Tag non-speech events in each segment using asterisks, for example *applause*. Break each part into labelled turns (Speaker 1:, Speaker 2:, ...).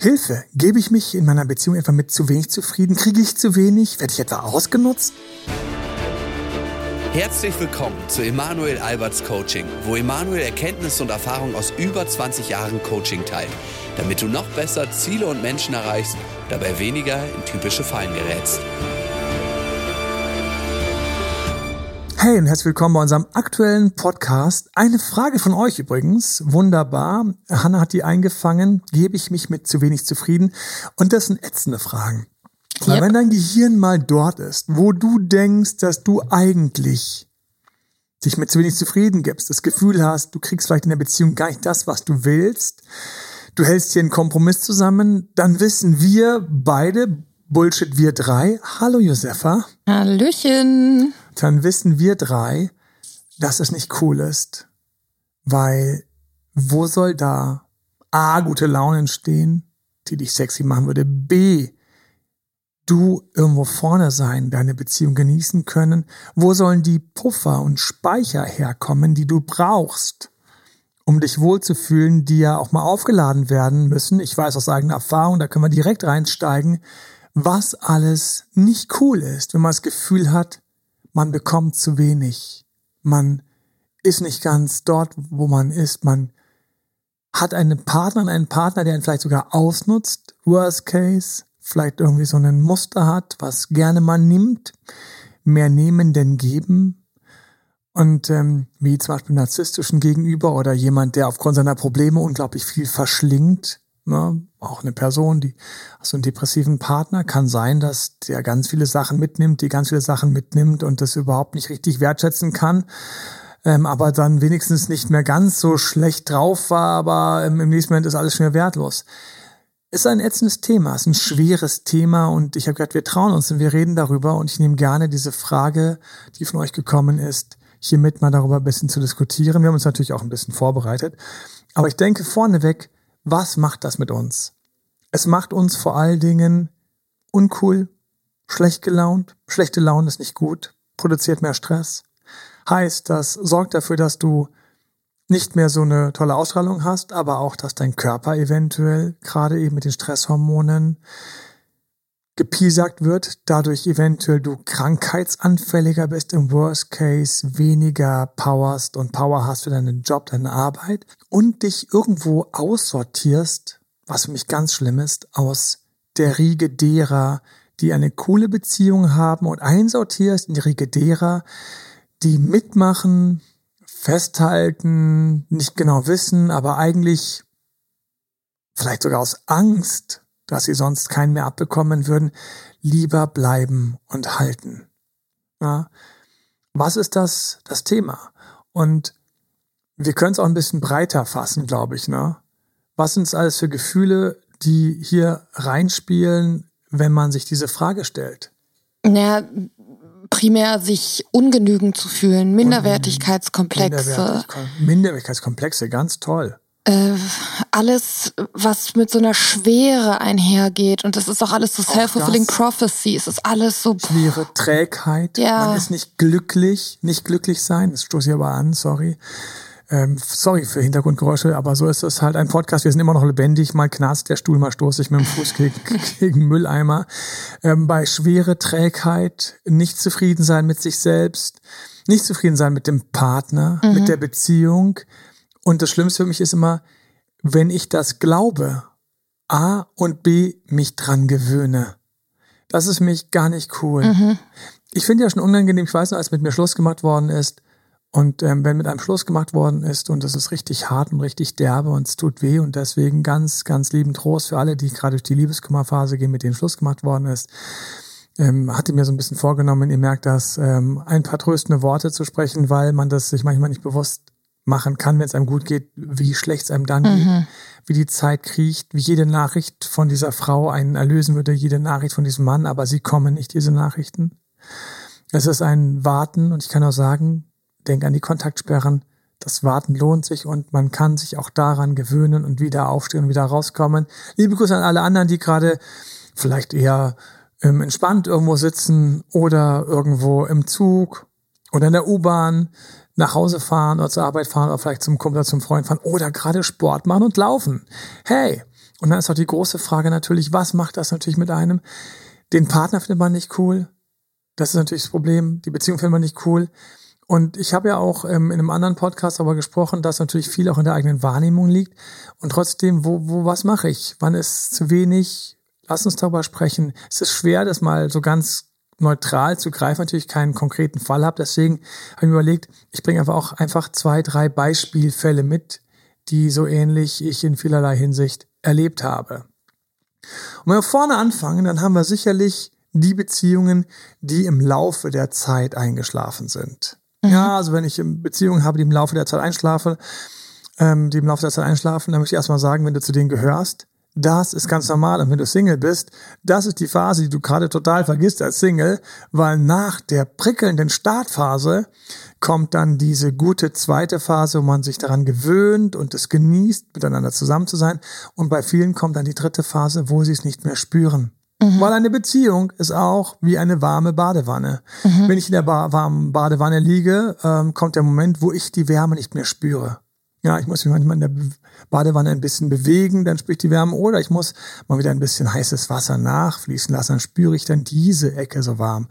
Speaker 1: Hilfe! Gebe ich mich in meiner Beziehung etwa mit zu wenig zufrieden? Kriege ich zu wenig? Werde ich etwa ausgenutzt?
Speaker 2: Herzlich willkommen zu Emanuel Alberts Coaching, wo Emanuel Erkenntnisse und Erfahrung aus über 20 Jahren Coaching teilt, damit du noch besser Ziele und Menschen erreichst, dabei weniger in typische Fallen gerätst.
Speaker 1: Hey und herzlich willkommen bei unserem aktuellen Podcast. Eine Frage von euch übrigens. Wunderbar. Hanna hat die eingefangen. Gebe ich mich mit zu wenig zufrieden? Und das sind ätzende Fragen. Yep. Weil wenn dein Gehirn mal dort ist, wo du denkst, dass du eigentlich dich mit zu wenig zufrieden gibst, das Gefühl hast, du kriegst vielleicht in der Beziehung gar nicht das, was du willst, du hältst hier einen Kompromiss zusammen, dann wissen wir beide, Bullshit wir drei. Hallo Josefa.
Speaker 3: Hallöchen
Speaker 1: dann wissen wir drei, dass es nicht cool ist. Weil wo soll da A, gute Laune entstehen, die dich sexy machen würde, B, du irgendwo vorne sein, deine Beziehung genießen können? Wo sollen die Puffer und Speicher herkommen, die du brauchst, um dich wohlzufühlen, die ja auch mal aufgeladen werden müssen? Ich weiß aus eigener Erfahrung, da können wir direkt reinsteigen, was alles nicht cool ist, wenn man das Gefühl hat, man bekommt zu wenig, man ist nicht ganz dort, wo man ist, man hat einen Partner, einen Partner, der ihn vielleicht sogar ausnutzt, worst case, vielleicht irgendwie so ein Muster hat, was gerne man nimmt, mehr nehmen denn geben. Und ähm, wie zum Beispiel narzisstischen Gegenüber oder jemand, der aufgrund seiner Probleme unglaublich viel verschlingt, ne, auch eine Person, die so einen depressiven Partner, kann sein, dass der ganz viele Sachen mitnimmt, die ganz viele Sachen mitnimmt und das überhaupt nicht richtig wertschätzen kann. Ähm, aber dann wenigstens nicht mehr ganz so schlecht drauf war, aber ähm, im nächsten Moment ist alles schon wieder wertlos. Ist ein ätzendes Thema, ist ein schweres Thema und ich habe gesagt, wir trauen uns und wir reden darüber und ich nehme gerne diese Frage, die von euch gekommen ist, hiermit mal darüber ein bisschen zu diskutieren. Wir haben uns natürlich auch ein bisschen vorbereitet. Aber ich denke vorneweg, was macht das mit uns? Es macht uns vor allen Dingen uncool, schlecht gelaunt. Schlechte Laune ist nicht gut, produziert mehr Stress. Heißt, das sorgt dafür, dass du nicht mehr so eine tolle Ausstrahlung hast, aber auch, dass dein Körper eventuell gerade eben mit den Stresshormonen gepiesackt wird, dadurch eventuell du krankheitsanfälliger bist, im Worst Case weniger powerst und Power hast für deinen Job, deine Arbeit und dich irgendwo aussortierst, was für mich ganz schlimm ist, aus der Riege derer, die eine coole Beziehung haben und einsortierst in die Riege derer, die mitmachen, festhalten, nicht genau wissen, aber eigentlich vielleicht sogar aus Angst dass sie sonst keinen mehr abbekommen würden, lieber bleiben und halten. Ja? Was ist das, das Thema? Und wir können es auch ein bisschen breiter fassen, glaube ich. Ne? Was sind es alles für Gefühle, die hier reinspielen, wenn man sich diese Frage stellt?
Speaker 3: Naja, primär sich ungenügend zu fühlen, Minderwertigkeitskomplexe.
Speaker 1: Minderwertigkeitskomplexe, ganz toll
Speaker 3: äh, alles, was mit so einer Schwere einhergeht. Und das ist auch alles so self-fulfilling prophecy. Es ist alles so.
Speaker 1: Schwere Trägheit. Ja. Man ist nicht glücklich, nicht glücklich sein. Das stoße ich aber an, sorry. Ähm, sorry für Hintergrundgeräusche, aber so ist es halt ein Podcast. Wir sind immer noch lebendig. Mal knarzt der Stuhl, mal stoße ich mit dem Fuß gegen, *laughs* gegen Mülleimer. Ähm, bei schwere Trägheit, nicht zufrieden sein mit sich selbst, nicht zufrieden sein mit dem Partner, mhm. mit der Beziehung, und das Schlimmste für mich ist immer, wenn ich das glaube, A und B mich dran gewöhne. Das ist mich gar nicht cool. Mhm. Ich finde ja schon unangenehm, ich weiß noch, als mit mir Schluss gemacht worden ist, und ähm, wenn mit einem Schluss gemacht worden ist und es ist richtig hart und richtig derbe und es tut weh und deswegen ganz, ganz lieben Trost für alle, die gerade durch die Liebeskummerphase gehen, mit denen Schluss gemacht worden ist, ähm, hatte mir so ein bisschen vorgenommen, ihr merkt das, ähm, ein paar tröstende Worte zu sprechen, weil man das sich manchmal nicht bewusst machen kann, wenn es einem gut geht, wie schlecht es einem dann mhm. geht, wie die Zeit kriecht, wie jede Nachricht von dieser Frau einen erlösen würde, jede Nachricht von diesem Mann, aber sie kommen nicht, diese Nachrichten. Es ist ein Warten und ich kann auch sagen, denk an die Kontaktsperren. Das Warten lohnt sich und man kann sich auch daran gewöhnen und wieder aufstehen und wieder rauskommen. Liebe Grüße an alle anderen, die gerade vielleicht eher ähm, entspannt irgendwo sitzen oder irgendwo im Zug oder in der U-Bahn nach Hause fahren oder zur Arbeit fahren oder vielleicht zum Kumpel oder zum Freund fahren oder gerade Sport machen und laufen. Hey, Und dann ist auch die große Frage natürlich, was macht das natürlich mit einem? Den Partner findet man nicht cool. Das ist natürlich das Problem. Die Beziehung findet man nicht cool. Und ich habe ja auch ähm, in einem anderen Podcast darüber gesprochen, dass natürlich viel auch in der eigenen Wahrnehmung liegt. Und trotzdem, wo, wo, was mache ich? Wann ist zu wenig? Lass uns darüber sprechen. Es ist schwer, das mal so ganz neutral zu greifen, natürlich keinen konkreten Fall habe. Deswegen habe ich mir überlegt, ich bringe einfach auch einfach zwei, drei Beispielfälle mit, die so ähnlich ich in vielerlei Hinsicht erlebt habe. Und wenn wir vorne anfangen, dann haben wir sicherlich die Beziehungen, die im Laufe der Zeit eingeschlafen sind. Mhm. Ja, also wenn ich Beziehungen habe, die im Laufe der Zeit einschlafen, ähm, die im Laufe der Zeit einschlafen, dann möchte ich erstmal sagen, wenn du zu denen gehörst, das ist ganz normal. Und wenn du Single bist, das ist die Phase, die du gerade total vergisst als Single, weil nach der prickelnden Startphase kommt dann diese gute zweite Phase, wo man sich daran gewöhnt und es genießt, miteinander zusammen zu sein. Und bei vielen kommt dann die dritte Phase, wo sie es nicht mehr spüren. Mhm. Weil eine Beziehung ist auch wie eine warme Badewanne. Mhm. Wenn ich in der ba warmen Badewanne liege, ähm, kommt der Moment, wo ich die Wärme nicht mehr spüre. Ja, ich muss mich manchmal in der Badewanne ein bisschen bewegen, dann spüre ich die Wärme. Oder ich muss mal wieder ein bisschen heißes Wasser nachfließen lassen, dann spüre ich dann diese Ecke so warm.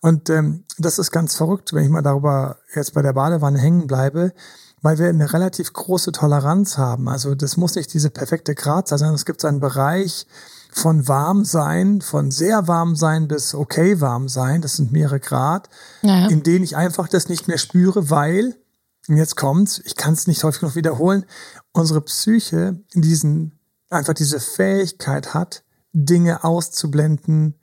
Speaker 1: Und ähm, das ist ganz verrückt, wenn ich mal darüber jetzt bei der Badewanne hängen bleibe, weil wir eine relativ große Toleranz haben. Also das muss nicht diese perfekte Grad sein, sondern es gibt so einen Bereich, von warm sein, von sehr warm sein bis okay warm sein, das sind mehrere Grad, naja. in denen ich einfach das nicht mehr spüre, weil, und jetzt kommt's, ich kann es nicht häufig noch wiederholen, unsere Psyche diesen, einfach diese Fähigkeit hat, Dinge auszublenden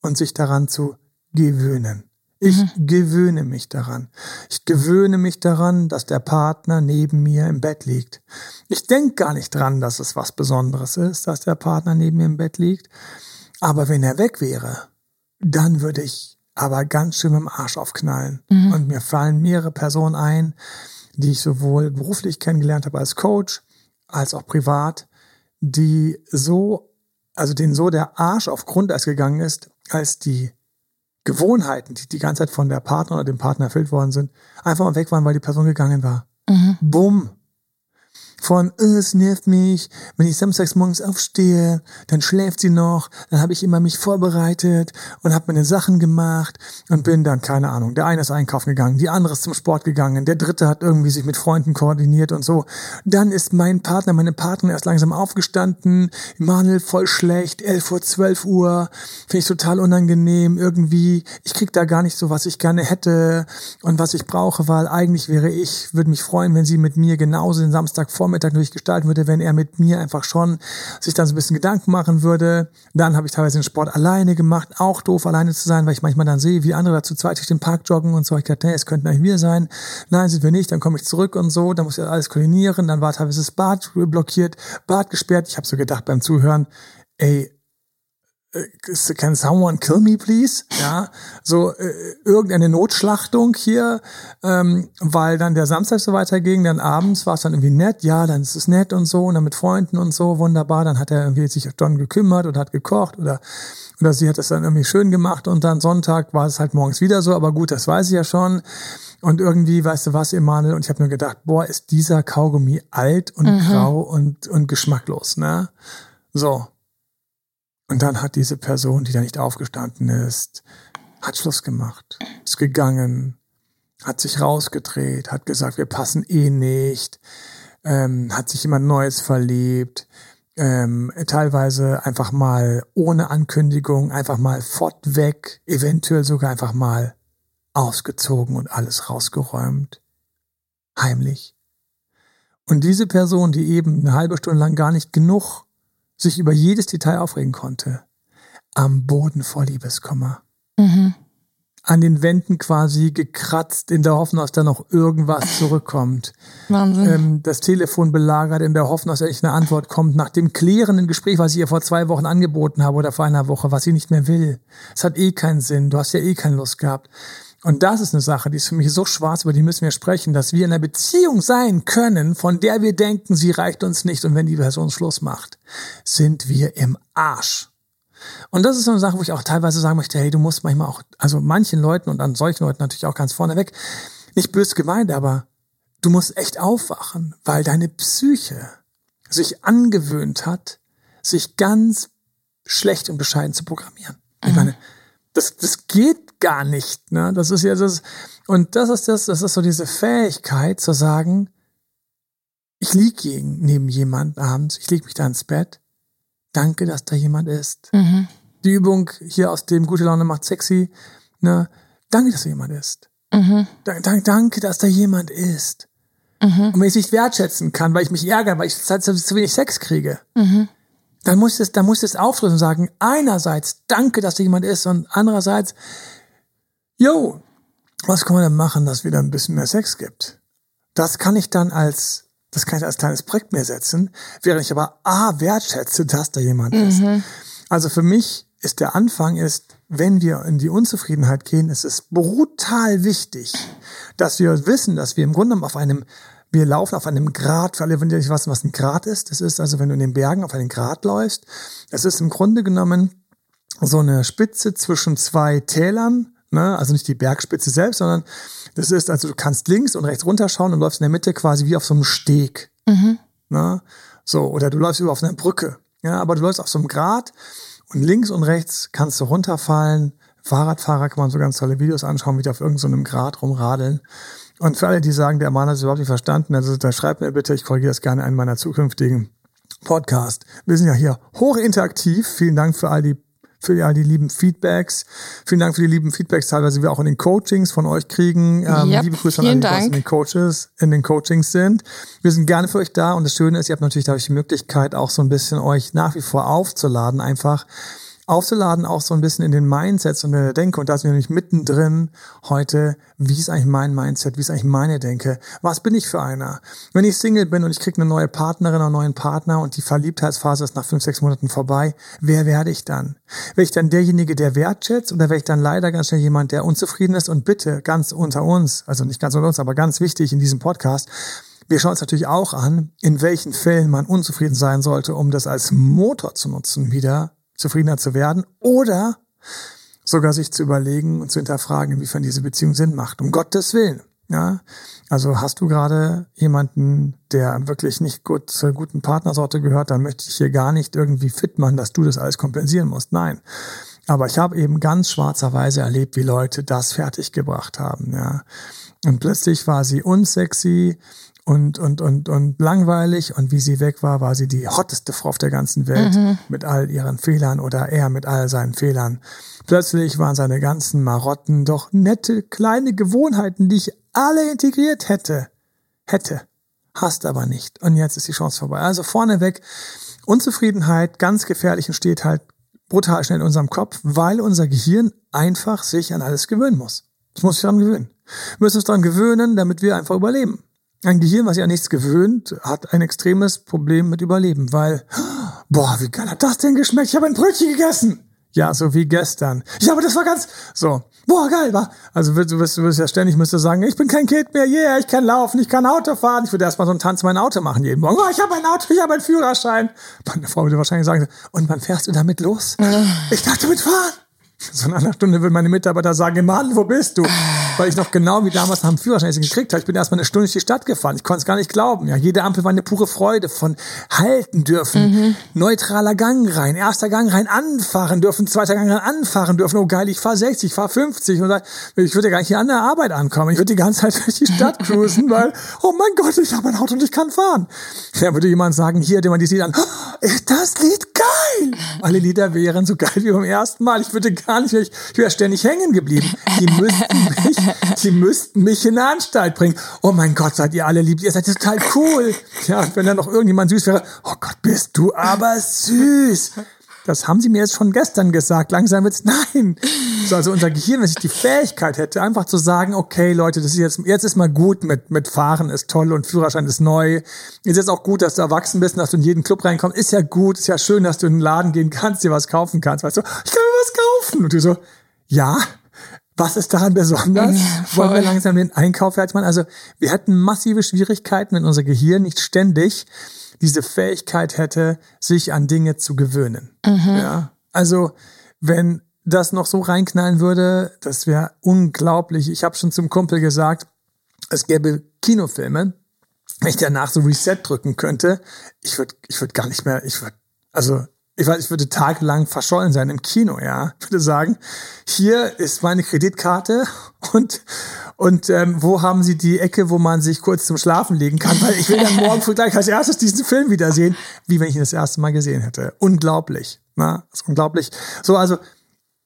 Speaker 1: und sich daran zu gewöhnen. Ich mhm. gewöhne mich daran. Ich gewöhne mich daran, dass der Partner neben mir im Bett liegt. Ich denke gar nicht dran, dass es was Besonderes ist, dass der Partner neben mir im Bett liegt. Aber wenn er weg wäre, dann würde ich aber ganz schön im Arsch aufknallen. Mhm. Und mir fallen mehrere Personen ein, die ich sowohl beruflich kennengelernt habe als Coach, als auch privat, die so, also denen so der Arsch auf Grundeis gegangen ist, als die Gewohnheiten, die die ganze Zeit von der Partner oder dem Partner erfüllt worden sind, einfach mal weg waren, weil die Person gegangen war. Mhm. Bumm von, äh, es nervt mich, wenn ich samstags morgens aufstehe, dann schläft sie noch, dann habe ich immer mich vorbereitet und habe meine Sachen gemacht und bin dann, keine Ahnung, der eine ist einkaufen gegangen, die andere ist zum Sport gegangen, der dritte hat irgendwie sich mit Freunden koordiniert und so. Dann ist mein Partner, meine Partnerin erst langsam aufgestanden, Manuel voll schlecht, 11 Uhr, 12 Uhr, finde ich total unangenehm, irgendwie, ich krieg da gar nicht so, was ich gerne hätte und was ich brauche, weil eigentlich wäre ich, würde mich freuen, wenn sie mit mir genauso den Samstag vor Vormittag durchgestalten würde, wenn er mit mir einfach schon sich dann so ein bisschen Gedanken machen würde. Dann habe ich teilweise den Sport alleine gemacht, auch doof alleine zu sein, weil ich manchmal dann sehe, wie andere dazu zweit durch den Park joggen und so. Ich dachte, nee, es könnten eigentlich wir sein. Nein, sind wir nicht. Dann komme ich zurück und so. Dann muss ich alles koordinieren. Dann war teilweise das Bad blockiert, Bad gesperrt. Ich habe so gedacht beim Zuhören, ey, can someone kill me please? Ja, so äh, irgendeine Notschlachtung hier, ähm, weil dann der Samstag so weiterging, dann abends war es dann irgendwie nett, ja, dann ist es nett und so und dann mit Freunden und so, wunderbar, dann hat er irgendwie sich John gekümmert und hat gekocht oder oder sie hat es dann irgendwie schön gemacht und dann Sonntag war es halt morgens wieder so, aber gut, das weiß ich ja schon. Und irgendwie, weißt du was, Emanuel, und ich habe nur gedacht, boah, ist dieser Kaugummi alt und mhm. grau und, und geschmacklos, ne? So, und dann hat diese Person, die da nicht aufgestanden ist, hat Schluss gemacht, ist gegangen, hat sich rausgedreht, hat gesagt, wir passen eh nicht, ähm, hat sich jemand Neues verliebt, ähm, teilweise einfach mal ohne Ankündigung, einfach mal fortweg, eventuell sogar einfach mal ausgezogen und alles rausgeräumt. Heimlich. Und diese Person, die eben eine halbe Stunde lang gar nicht genug sich über jedes Detail aufregen konnte. Am Boden vor Liebeskummer. Mhm. An den Wänden quasi gekratzt, in der Hoffnung, dass da noch irgendwas zurückkommt. Wahnsinn. Ähm, das Telefon belagert, in der Hoffnung, dass endlich eine Antwort kommt, nach dem klärenden Gespräch, was ich ihr vor zwei Wochen angeboten habe oder vor einer Woche, was sie nicht mehr will. Es hat eh keinen Sinn, du hast ja eh keine Lust gehabt. Und das ist eine Sache, die ist für mich so schwarz, über die müssen wir sprechen, dass wir in einer Beziehung sein können, von der wir denken, sie reicht uns nicht. Und wenn die Person Schluss macht, sind wir im Arsch. Und das ist so eine Sache, wo ich auch teilweise sagen möchte, hey, du musst manchmal auch, also manchen Leuten und an solchen Leuten natürlich auch ganz vorneweg, nicht bös gemeint, aber du musst echt aufwachen, weil deine Psyche sich angewöhnt hat, sich ganz schlecht und bescheiden zu programmieren. Mhm. Ich meine, das, das geht gar nicht. Ne? Das ist ja das. Und das ist das, das ist so diese Fähigkeit zu sagen, ich liege neben jemand abends, ich lege mich da ins Bett. Danke, dass da jemand ist. Mhm. Die Übung hier aus dem Gute Laune macht sexy. Ne? Danke, dass da jemand ist. Mhm. Danke, dass da jemand ist. Mhm. Und wenn ich es nicht wertschätzen kann, weil ich mich ärgere, weil ich zu wenig Sex kriege, mhm. Dann muss es, dann muss es auflösen und sagen, einerseits, danke, dass da jemand ist und andererseits, yo, was kann man denn machen, dass wieder ein bisschen mehr Sex gibt? Das kann ich dann als, das kann ich als kleines Projekt mir setzen, während ich aber A, wertschätze, dass da jemand ist. Mhm. Also für mich ist der Anfang ist, wenn wir in die Unzufriedenheit gehen, ist es brutal wichtig, dass wir wissen, dass wir im Grunde auf einem wir laufen auf einem Grat, für alle, wenn ihr nicht wissen, was ein Grat ist. Das ist also, wenn du in den Bergen auf einem Grat läufst. Das ist im Grunde genommen so eine Spitze zwischen zwei Tälern. Ne? Also nicht die Bergspitze selbst, sondern das ist, also du kannst links und rechts runterschauen und läufst in der Mitte quasi wie auf so einem Steg. Mhm. Ne? So, oder du läufst über auf einer Brücke. Ja, aber du läufst auf so einem Grat und links und rechts kannst du runterfallen. Fahrradfahrer kann man so ganz tolle Videos anschauen, wie die auf irgendeinem so Grat rumradeln. Und für alle, die sagen, der Mann hat es überhaupt nicht verstanden, also da schreibt mir bitte, ich korrigiere das gerne in meiner zukünftigen Podcast. Wir sind ja hier hochinteraktiv. Vielen Dank für all die für all die lieben Feedbacks. Vielen Dank für die lieben Feedbacks, teilweise wir auch in den Coachings von euch kriegen. Ähm, yep, liebe Grüße an alle, die in den Coaches, in den Coachings sind. Wir sind gerne für euch da und das Schöne ist, ihr habt natürlich dadurch die Möglichkeit, auch so ein bisschen euch nach wie vor aufzuladen, einfach aufzuladen, auch so ein bisschen in den Mindsets und in der Denke. Und da sind wir nämlich mittendrin heute, wie ist eigentlich mein Mindset, wie ist eigentlich meine Denke, was bin ich für einer? Wenn ich Single bin und ich kriege eine neue Partnerin oder einen neuen Partner und die Verliebtheitsphase ist nach fünf, sechs Monaten vorbei, wer werde ich dann? Wäre ich dann derjenige, der wertschätzt oder wäre ich dann leider ganz schnell jemand, der unzufrieden ist? Und bitte, ganz unter uns, also nicht ganz unter uns, aber ganz wichtig in diesem Podcast, wir schauen uns natürlich auch an, in welchen Fällen man unzufrieden sein sollte, um das als Motor zu nutzen, wieder zufriedener zu werden oder sogar sich zu überlegen und zu hinterfragen, inwiefern diese Beziehung Sinn macht. Um Gottes Willen. Ja, also hast du gerade jemanden, der wirklich nicht gut zur guten Partnersorte gehört, dann möchte ich hier gar nicht irgendwie fit machen, dass du das alles kompensieren musst. Nein. Aber ich habe eben ganz schwarzerweise erlebt, wie Leute das fertiggebracht haben, ja. Und plötzlich war sie unsexy, und, und, und, und langweilig. Und wie sie weg war, war sie die hotteste Frau auf der ganzen Welt mhm. mit all ihren Fehlern oder er mit all seinen Fehlern. Plötzlich waren seine ganzen Marotten doch nette kleine Gewohnheiten, die ich alle integriert hätte. Hätte. Hast aber nicht. Und jetzt ist die Chance vorbei. Also vorneweg, Unzufriedenheit, ganz gefährlich und steht halt brutal schnell in unserem Kopf, weil unser Gehirn einfach sich an alles gewöhnen muss. Das muss sich daran gewöhnen. Wir müssen uns daran gewöhnen, damit wir einfach überleben. Ein Gehirn, was sich an nichts gewöhnt, hat ein extremes Problem mit Überleben, weil, boah, wie geil hat das denn geschmeckt? Ich habe ein Brötchen gegessen. Ja, so wie gestern. Ja, aber das war ganz, so, boah, geil, war. Also du wirst, du wirst ja ständig, müsste sagen, ich bin kein Kind mehr, yeah, ich kann laufen, ich kann Auto fahren. Ich würde erstmal so einen Tanz mein Auto machen jeden Morgen. Oh, ich habe ein Auto, ich habe einen Führerschein. Meine Frau würde wahrscheinlich sagen, und wann fährst du damit los? ich dachte mitfahren. So nach einer Stunde würden meine Mitarbeiter sagen, Mann, wo bist du? Weil ich noch genau wie damals nach dem Führerschein gekriegt habe. Ich bin erstmal eine Stunde durch die Stadt gefahren. Ich konnte es gar nicht glauben. Ja, jede Ampel war eine pure Freude von halten dürfen, mhm. neutraler Gang rein, erster Gang rein, anfahren dürfen, zweiter Gang rein, anfahren dürfen. Oh geil, ich fahre 60, ich fahre 50 und ich würde gar nicht hier an der Arbeit ankommen. Ich würde die ganze Zeit *laughs* durch die Stadt cruisen, weil, oh mein Gott, ich habe ein Auto und ich kann fahren. Ja, würde jemand sagen, hier, der man die sieht an, oh, ist das Lied geil? Alle Lieder wären so geil wie beim ersten Mal. Ich würde gar nicht, ich, ich wäre ständig hängen geblieben. Die müssten mich, die müssten mich in eine Anstalt bringen. Oh mein Gott, seid ihr alle lieb, ihr seid total cool. Ja, wenn da noch irgendjemand süß wäre, oh Gott, bist du aber süß. Das haben sie mir jetzt schon gestern gesagt. Langsam wird's, *laughs* nein. So, also unser Gehirn, wenn ich die Fähigkeit hätte, einfach zu sagen, okay, Leute, das ist jetzt, jetzt ist mal gut mit, mit Fahren ist toll und Führerschein ist neu. Ist jetzt auch gut, dass du erwachsen bist und dass du in jeden Club reinkommst. Ist ja gut, ist ja schön, dass du in den Laden gehen kannst, dir was kaufen kannst. Weißt du, ich kann mir was kaufen. Und du so, ja, was ist daran besonders? Ja, Wollen wir langsam den Einkauf fertig machen? Also, wir hätten massive Schwierigkeiten, wenn unser Gehirn nicht ständig diese Fähigkeit hätte, sich an Dinge zu gewöhnen. Mhm. Ja, also wenn das noch so reinknallen würde, das wäre unglaublich. Ich habe schon zum Kumpel gesagt, es gäbe Kinofilme, wenn ich danach so Reset drücken könnte, ich würde ich würd gar nicht mehr, ich würde, also ich weiß, ich würde tagelang verschollen sein im Kino, ja. Ich würde sagen, hier ist meine Kreditkarte und und ähm, wo haben Sie die Ecke, wo man sich kurz zum Schlafen legen kann? Weil ich will dann morgen früh gleich als erstes diesen Film wiedersehen, wie wenn ich ihn das erste Mal gesehen hätte. Unglaublich, na, das ist unglaublich. So, also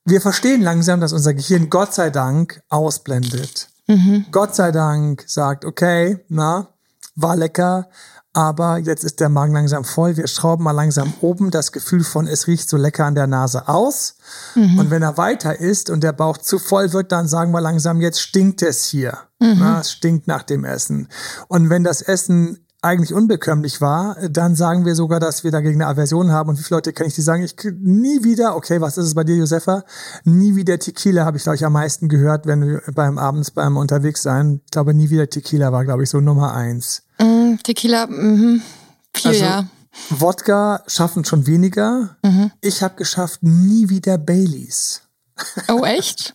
Speaker 1: wir verstehen langsam, dass unser Gehirn Gott sei Dank ausblendet. Mhm. Gott sei Dank sagt, okay, na, war lecker, aber jetzt ist der Magen langsam voll. Wir schrauben mal langsam oben das Gefühl von, es riecht so lecker an der Nase aus. Mhm. Und wenn er weiter ist und der Bauch zu voll wird, dann sagen wir langsam, jetzt stinkt es hier. Mhm. Na, es stinkt nach dem Essen. Und wenn das Essen eigentlich unbekömmlich war, dann sagen wir sogar, dass wir dagegen eine Aversion haben. Und wie viele Leute kann ich die sagen? Ich nie wieder, okay, was ist es bei dir, Josefa? Nie wieder Tequila habe ich, glaube ich, am meisten gehört, wenn wir beim abends beim unterwegs sein. Ich glaube, nie wieder Tequila war, glaube ich, so Nummer eins.
Speaker 3: Mm, Tequila, mhm. Viel, also, ja.
Speaker 1: Wodka schaffen schon weniger. Mhm. Ich habe geschafft, nie wieder Baileys. *laughs*
Speaker 3: Oh, echt?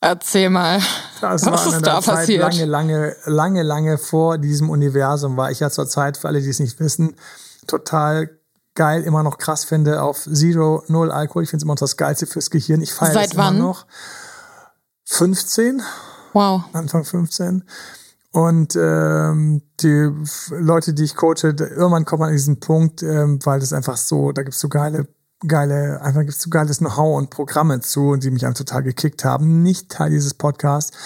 Speaker 3: Erzähl mal.
Speaker 1: Das was ist da Zeit passiert? Lange, lange, lange, lange vor diesem Universum war ich ja zur Zeit, für alle, die es nicht wissen, total geil, immer noch krass finde auf Zero, Null Alkohol. Ich finde es immer noch das Geilste fürs Gehirn. Ich feiere es immer noch. 15.
Speaker 3: Wow.
Speaker 1: Anfang 15. Und ähm, die Leute, die ich coache, irgendwann kommt man an diesen Punkt, ähm, weil das einfach so, da gibt's so geile, geile, einfach gibt's so geiles Know-how und Programme zu, die mich einfach total gekickt haben. Nicht Teil dieses Podcasts.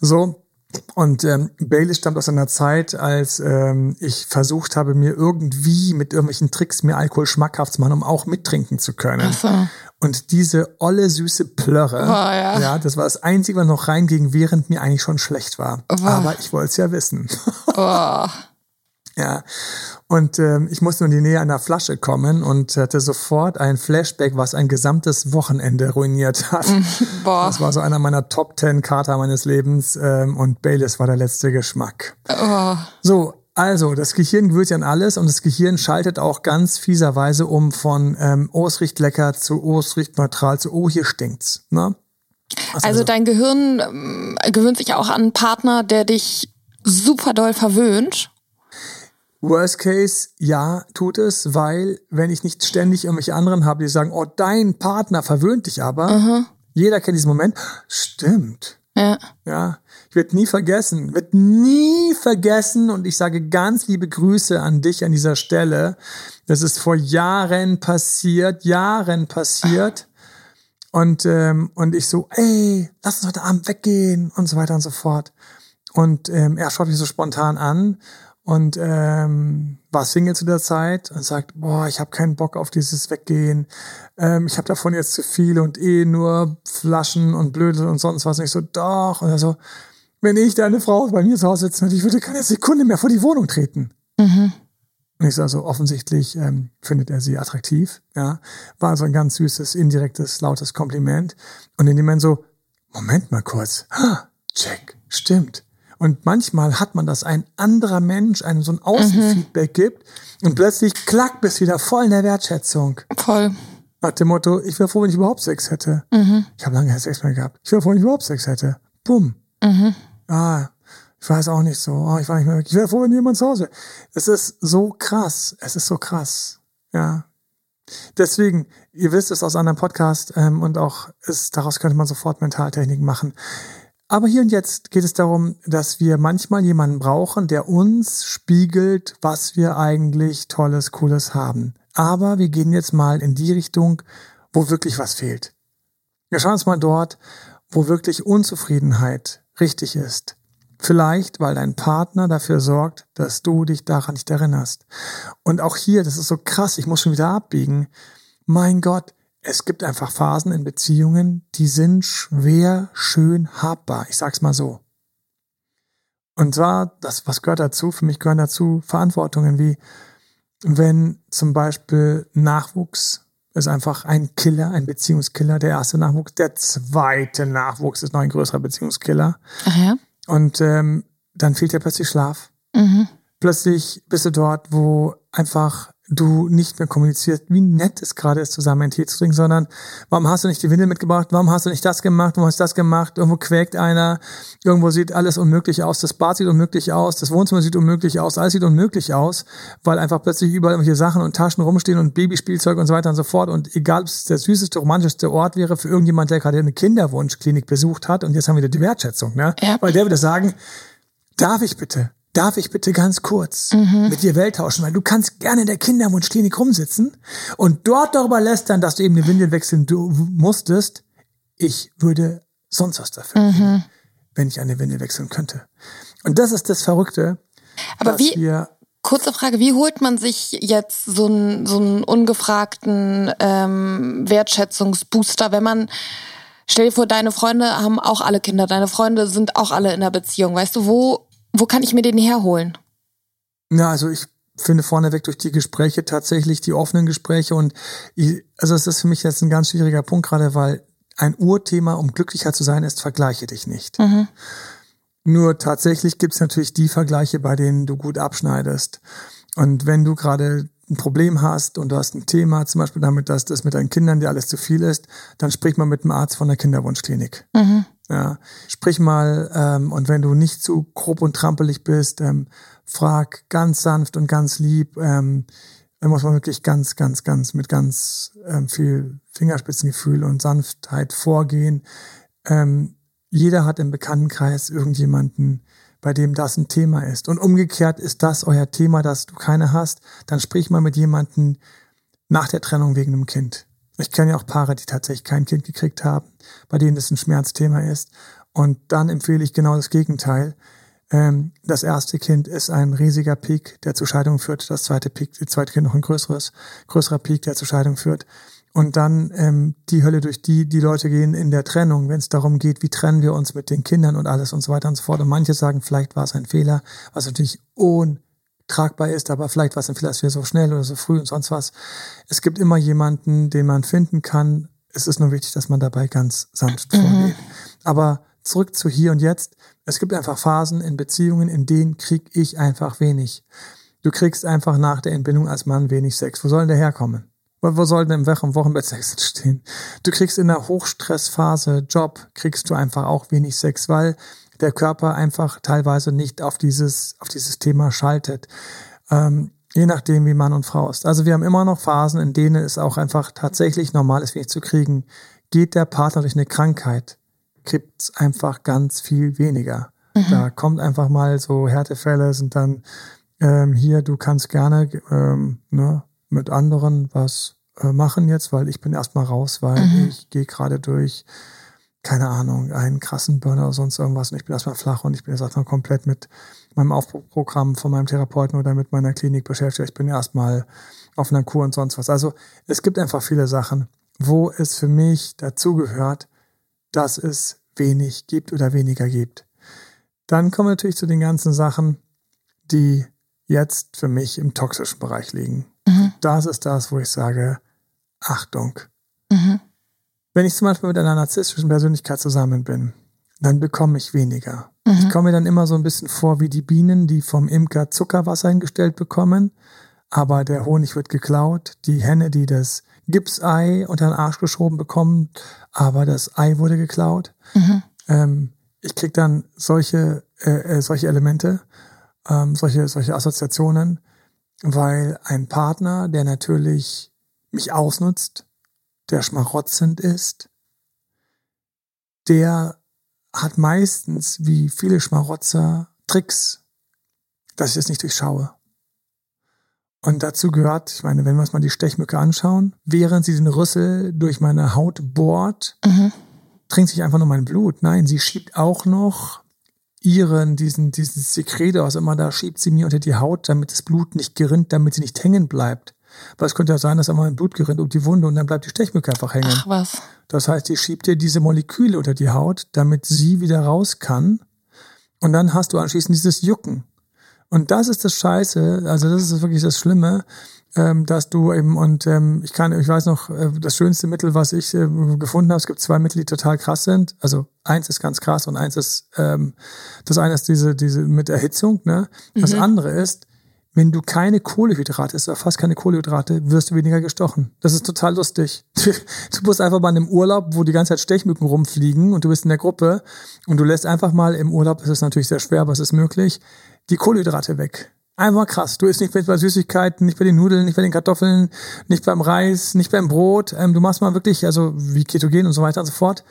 Speaker 1: So, und ähm, Bailey stammt aus einer Zeit, als ähm, ich versucht habe, mir irgendwie mit irgendwelchen Tricks mir Alkohol schmackhaft zu machen, um auch mittrinken zu können. Ach so. Und diese olle süße Plörre, oh, ja. ja. das war das Einzige, was noch reinging, während mir eigentlich schon schlecht war. Oh. Aber ich wollte es ja wissen. *laughs* Oh. ja. Und ähm, ich musste in die Nähe einer Flasche kommen und hatte sofort ein Flashback, was ein gesamtes Wochenende ruiniert hat. Boah. Das war so einer meiner Top Ten Kater meines Lebens ähm, und Baileys war der letzte Geschmack. Oh. So, also, das Gehirn gewöhnt sich an alles und das Gehirn schaltet auch ganz fieserweise um von ähm, oh, es riecht lecker zu oh, es riecht neutral zu oh, hier stinkt's. Ne?
Speaker 3: Also, also dein Gehirn ähm, gewöhnt sich auch an einen Partner, der dich super doll verwöhnt.
Speaker 1: Worst case, ja, tut es, weil wenn ich nicht ständig irgendwelche anderen habe, die sagen, oh, dein Partner verwöhnt dich aber. Uh Jeder kennt diesen Moment. Stimmt. Ja. Ja. Werde nie vergessen, wird nie vergessen und ich sage ganz liebe Grüße an dich an dieser Stelle. Das ist vor Jahren passiert, Jahren passiert. Und, ähm, und ich so, ey, lass uns heute Abend weggehen und so weiter und so fort. Und ähm, er schaut mich so spontan an und ähm, war Single zu der Zeit und sagt, boah, ich habe keinen Bock auf dieses Weggehen. Ähm, ich habe davon jetzt zu viel und eh nur Flaschen und Blöde und sonst was. Und ich so, doch. Und er so, wenn ich deine Frau bei mir zu Hause sitzen würde, ich würde keine Sekunde mehr vor die Wohnung treten. Mhm. Und ich sage so, offensichtlich ähm, findet er sie attraktiv. Ja, war also ein ganz süßes, indirektes, lautes Kompliment. Und in dem Moment so, Moment mal kurz, ha, check, stimmt und manchmal hat man das, ein anderer Mensch einem so ein Außenfeedback mhm. gibt und plötzlich klack, bist wieder voll in der Wertschätzung.
Speaker 3: Voll.
Speaker 1: Nach dem Motto, ich wäre froh, wenn ich überhaupt Sex hätte. Mhm. Ich habe lange Sex mehr gehabt. Ich wäre froh, wenn ich überhaupt Sex hätte. Bumm. Mhm. Ah, ich weiß auch nicht so. Oh, ich war nicht mehr Ich wäre froh, wenn jemand zu Hause. Es ist so krass. Es ist so krass. Ja. Deswegen, ihr wisst es aus anderen Podcasts ähm, und auch ist, daraus könnte man sofort Mentaltechniken machen. Aber hier und jetzt geht es darum, dass wir manchmal jemanden brauchen, der uns spiegelt, was wir eigentlich Tolles, Cooles haben. Aber wir gehen jetzt mal in die Richtung, wo wirklich was fehlt. Wir schauen uns mal dort, wo wirklich Unzufriedenheit richtig ist. Vielleicht, weil dein Partner dafür sorgt, dass du dich daran nicht erinnerst. Und auch hier, das ist so krass, ich muss schon wieder abbiegen. Mein Gott, es gibt einfach Phasen in Beziehungen, die sind schwer schön habbar. Ich sag's mal so. Und zwar, das, was gehört dazu? Für mich gehören dazu Verantwortungen wie, wenn zum Beispiel Nachwuchs ist einfach ein Killer, ein Beziehungskiller. Der erste Nachwuchs, der zweite Nachwuchs ist noch ein größerer Beziehungskiller. Ach ja. Und ähm, dann fehlt dir plötzlich Schlaf. Mhm. Plötzlich bist du dort, wo einfach du nicht mehr kommunizierst, wie nett es gerade ist, zusammen einen Tee zu trinken, sondern warum hast du nicht die Windel mitgebracht, warum hast du nicht das gemacht, warum hast du das gemacht, irgendwo quäkt einer, irgendwo sieht alles unmöglich aus, das Bad sieht unmöglich aus, das Wohnzimmer sieht unmöglich aus, alles sieht unmöglich aus, weil einfach plötzlich überall irgendwelche Sachen und Taschen rumstehen und Babyspielzeug und so weiter und so fort. Und egal, ob es der süßeste, romantischste Ort wäre für irgendjemand, der gerade eine Kinderwunschklinik besucht hat. Und jetzt haben wir wieder die Wertschätzung, ne? Ja. Weil der würde sagen, darf ich bitte darf ich bitte ganz kurz mhm. mit dir Welt tauschen, weil du kannst gerne in der Kinderwunschklinik rumsitzen und dort darüber lästern, dass du eben eine Windel wechseln musstest. Ich würde sonst was dafür mhm. geben, wenn ich eine Windel wechseln könnte. Und das ist das Verrückte.
Speaker 3: Aber wie, kurze Frage, wie holt man sich jetzt so einen, so einen ungefragten ähm, Wertschätzungsbooster, wenn man Stell dir vor, deine Freunde haben auch alle Kinder, deine Freunde sind auch alle in der Beziehung. Weißt du, wo wo kann ich mir den herholen?
Speaker 1: Ja, also ich finde vorneweg durch die Gespräche tatsächlich die offenen Gespräche und ich, also es ist für mich jetzt ein ganz schwieriger Punkt gerade, weil ein Urthema, um glücklicher zu sein, ist, vergleiche dich nicht. Mhm. Nur tatsächlich gibt es natürlich die Vergleiche, bei denen du gut abschneidest. Und wenn du gerade ein Problem hast und du hast ein Thema, zum Beispiel damit, dass das mit deinen Kindern dir alles zu viel ist, dann sprich mal mit dem Arzt von der Kinderwunschklinik. Mhm. Ja, sprich mal ähm, und wenn du nicht zu grob und trampelig bist, ähm, frag ganz sanft und ganz lieb. Ähm, da muss man wirklich ganz, ganz, ganz mit ganz ähm, viel Fingerspitzengefühl und Sanftheit vorgehen. Ähm, jeder hat im Bekanntenkreis irgendjemanden, bei dem das ein Thema ist. Und umgekehrt ist das euer Thema, dass du keine hast, dann sprich mal mit jemandem nach der Trennung wegen einem Kind. Ich kenne ja auch Paare, die tatsächlich kein Kind gekriegt haben, bei denen das ein Schmerzthema ist. Und dann empfehle ich genau das Gegenteil. Ähm, das erste Kind ist ein riesiger Peak, der zur Scheidung führt. Das zweite Peak, das zweite Kind noch ein größeres, größerer Peak, der zur Scheidung führt. Und dann ähm, die Hölle, durch die die Leute gehen in der Trennung, wenn es darum geht, wie trennen wir uns mit den Kindern und alles und so weiter und so fort. Und manche sagen, vielleicht war es ein Fehler, was natürlich un tragbar ist, aber vielleicht was vielleicht wir so schnell oder so früh und sonst was. Es gibt immer jemanden, den man finden kann. Es ist nur wichtig, dass man dabei ganz sanft mhm. vorgeht. Aber zurück zu hier und jetzt. Es gibt einfach Phasen in Beziehungen, in denen krieg ich einfach wenig. Du kriegst einfach nach der Entbindung als Mann wenig Sex. Wo soll denn der herkommen? Wo soll denn im Wochenbett Sex stehen? Du kriegst in der Hochstressphase Job, kriegst du einfach auch wenig Sex, weil der Körper einfach teilweise nicht auf dieses, auf dieses Thema schaltet. Ähm, je nachdem, wie Mann und Frau ist. Also wir haben immer noch Phasen, in denen es auch einfach tatsächlich normal ist, wenig zu kriegen. Geht der Partner durch eine Krankheit, kriegt's einfach ganz viel weniger. Mhm. Da kommt einfach mal so Härtefälle, sind dann ähm, hier, du kannst gerne ähm, ne, mit anderen was äh, machen jetzt, weil ich bin erstmal raus, weil mhm. ich gehe gerade durch keine Ahnung, einen krassen Burner oder sonst irgendwas und ich bin erstmal flach und ich bin jetzt erstmal komplett mit meinem Aufbruchprogramm von meinem Therapeuten oder mit meiner Klinik beschäftigt. Ich bin erstmal auf einer Kur und sonst was. Also es gibt einfach viele Sachen, wo es für mich dazugehört, dass es wenig gibt oder weniger gibt. Dann kommen wir natürlich zu den ganzen Sachen, die jetzt für mich im toxischen Bereich liegen. Mhm. Das ist das, wo ich sage, Achtung. Mhm. Wenn ich zum Beispiel mit einer narzisstischen Persönlichkeit zusammen bin, dann bekomme ich weniger. Mhm. Ich komme mir dann immer so ein bisschen vor wie die Bienen, die vom Imker Zuckerwasser hingestellt bekommen, aber der Honig wird geklaut. Die Henne, die das Gipsei unter den Arsch geschoben bekommt, aber das Ei wurde geklaut. Mhm. Ähm, ich krieg dann solche, äh, äh, solche Elemente, ähm, solche, solche Assoziationen, weil ein Partner, der natürlich mich ausnutzt, der schmarotzend ist, der hat meistens, wie viele Schmarotzer, Tricks, dass ich es nicht durchschaue. Und dazu gehört, ich meine, wenn wir uns mal die Stechmücke anschauen, während sie den Rüssel durch meine Haut bohrt, mhm. trinkt sich einfach nur mein Blut. Nein, sie schiebt auch noch ihren, diesen, diesen Sekret aus immer da, schiebt sie mir unter die Haut, damit das Blut nicht gerinnt, damit sie nicht hängen bleibt. Weil es könnte ja sein, dass einmal ein Blut gerinnt um die Wunde und dann bleibt die Stechmücke einfach hängen.
Speaker 3: Ach was.
Speaker 1: Das heißt, die schiebt dir diese Moleküle unter die Haut, damit sie wieder raus kann. Und dann hast du anschließend dieses Jucken. Und das ist das Scheiße, also das ist wirklich das Schlimme, ähm, dass du eben, und ähm, ich kann, ich weiß noch, äh, das schönste Mittel, was ich äh, gefunden habe, es gibt zwei Mittel, die total krass sind. Also eins ist ganz krass und eins ist, ähm, das eine ist diese, diese mit Erhitzung, ne? Das mhm. andere ist, wenn du keine Kohlehydrate isst oder fast keine Kohlehydrate, wirst du weniger gestochen. Das ist total lustig. *laughs* Du bist einfach mal in einem Urlaub, wo die ganze Zeit Stechmücken rumfliegen und du bist in der Gruppe und du lässt einfach mal im Urlaub, es ist natürlich sehr schwer, aber es ist möglich, die Kohlehydrate weg. Einfach krass. Du isst nicht bei Süßigkeiten, nicht bei den Nudeln, nicht bei den Kartoffeln, nicht beim Reis, nicht beim Brot. Ähm, du machst mal wirklich, also wie Ketogen und so weiter und so fort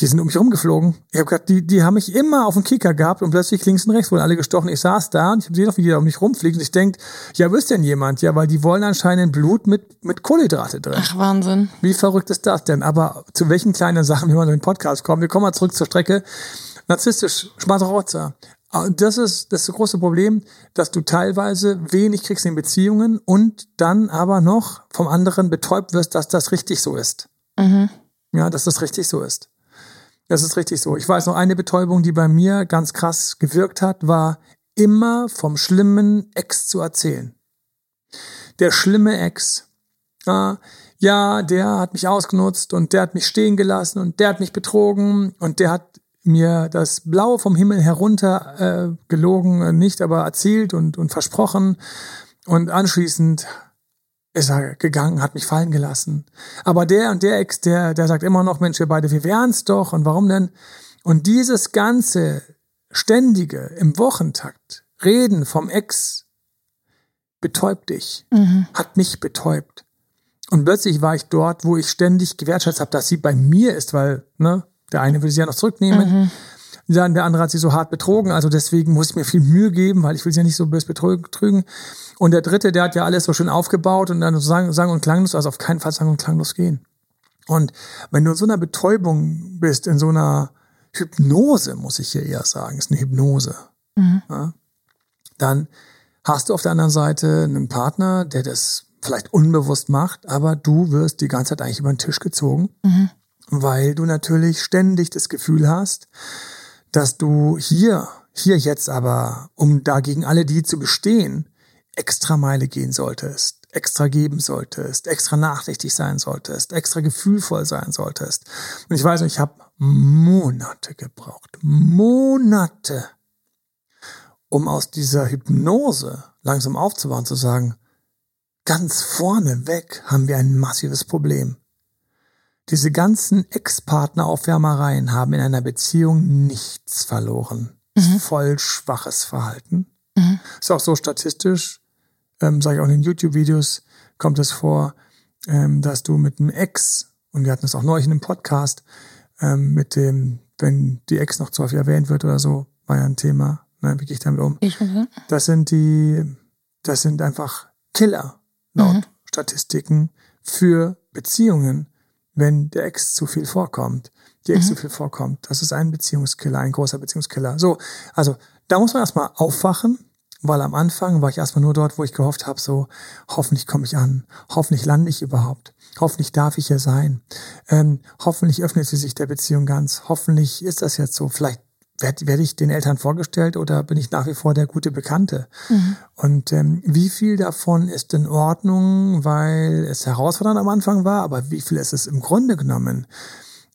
Speaker 1: die sind um mich rumgeflogen. Ich habe gedacht, die, die haben mich immer auf dem Kicker gehabt und plötzlich links und rechts wurden alle gestochen. Ich saß da und ich habe gesehen, wie die da um mich rumfliegen. Und ich denk, ja, wo ist denn jemand? Ja, weil die wollen anscheinend Blut mit, mit Kohlenhydrate drin.
Speaker 3: Ach, Wahnsinn.
Speaker 1: Wie verrückt ist das denn? Aber zu welchen kleinen Sachen, wenn wir in den Podcast kommen? Wir kommen mal zurück zur Strecke. Narzisstisch, Schmatrotzer. Das ist das, ist das große Problem, dass du teilweise wenig kriegst in Beziehungen und dann aber noch vom anderen betäubt wirst, dass das richtig so ist. Mhm. Ja, dass das richtig so ist. Das ist richtig so. Ich weiß noch, eine Betäubung, die bei mir ganz krass gewirkt hat, war immer vom schlimmen Ex zu erzählen. Der schlimme Ex. Ja, ja, der hat mich ausgenutzt und der hat mich stehen gelassen und der hat mich betrogen und der hat mir das Blaue vom Himmel herunter äh, gelogen, äh, nicht aber erzählt und, und versprochen. Und anschließend ist er gegangen, hat mich fallen gelassen. Aber der und der Ex, der, der sagt immer noch, Mensch, wir beide, wir wären's doch und warum denn? Und dieses ganze ständige im Wochentakt Reden vom Ex betäubt dich, mhm. hat mich betäubt. Und plötzlich war ich dort, wo ich ständig gewertschätzt habe, dass sie bei mir ist, weil ne, der eine will sie ja noch zurücknehmen. Mhm. Dann der andere hat sie so hart betrogen, also deswegen muss ich mir viel Mühe geben, weil ich will sie ja nicht so böse betrügen. Und der dritte, der hat ja alles so schön aufgebaut und dann so sagen, sagen und klanglos, also auf keinen Fall sagen und klanglos gehen. Und wenn du in so einer Betäubung bist, in so einer Hypnose, muss ich hier eher sagen, ist eine Hypnose, mhm. ja, dann hast du auf der anderen Seite einen Partner, der das vielleicht unbewusst macht, aber du wirst die ganze Zeit eigentlich über den Tisch gezogen, mhm. weil du natürlich ständig das Gefühl hast, dass du hier, hier jetzt aber, um dagegen alle die zu bestehen, extra Meile gehen solltest, extra geben solltest, extra nachsichtig sein solltest, extra gefühlvoll sein solltest. Und ich weiß, ich habe Monate gebraucht, Monate, um aus dieser Hypnose langsam aufzubauen, zu sagen, ganz vorne weg haben wir ein massives Problem. Diese ganzen Ex-Partner-Aufwärmereien haben in einer Beziehung nichts verloren. Mhm. Voll schwaches Verhalten. Mhm. Ist auch so statistisch, ähm, sage ich auch in den YouTube-Videos, kommt es vor, ähm, dass du mit einem Ex, und wir hatten es auch neulich in einem Podcast, ähm, mit dem, wenn die Ex noch zu häufig erwähnt wird oder so, war ja ein Thema, ne, wie gehe ich damit um? Ich, mhm. Das sind die, das sind einfach Killer, laut mhm. Statistiken, für Beziehungen wenn der Ex zu viel vorkommt, die Ex mhm. zu viel vorkommt. Das ist ein Beziehungskiller, ein großer Beziehungskiller. So, also da muss man erstmal aufwachen, weil am Anfang war ich erstmal nur dort, wo ich gehofft habe, so, hoffentlich komme ich an, hoffentlich lande ich überhaupt, hoffentlich darf ich hier sein, ähm, hoffentlich öffnet sie sich der Beziehung ganz, hoffentlich ist das jetzt so, vielleicht werde werd ich den Eltern vorgestellt oder bin ich nach wie vor der gute Bekannte? Mhm. Und ähm, wie viel davon ist in Ordnung, weil es herausfordernd am Anfang war, aber wie viel ist es im Grunde genommen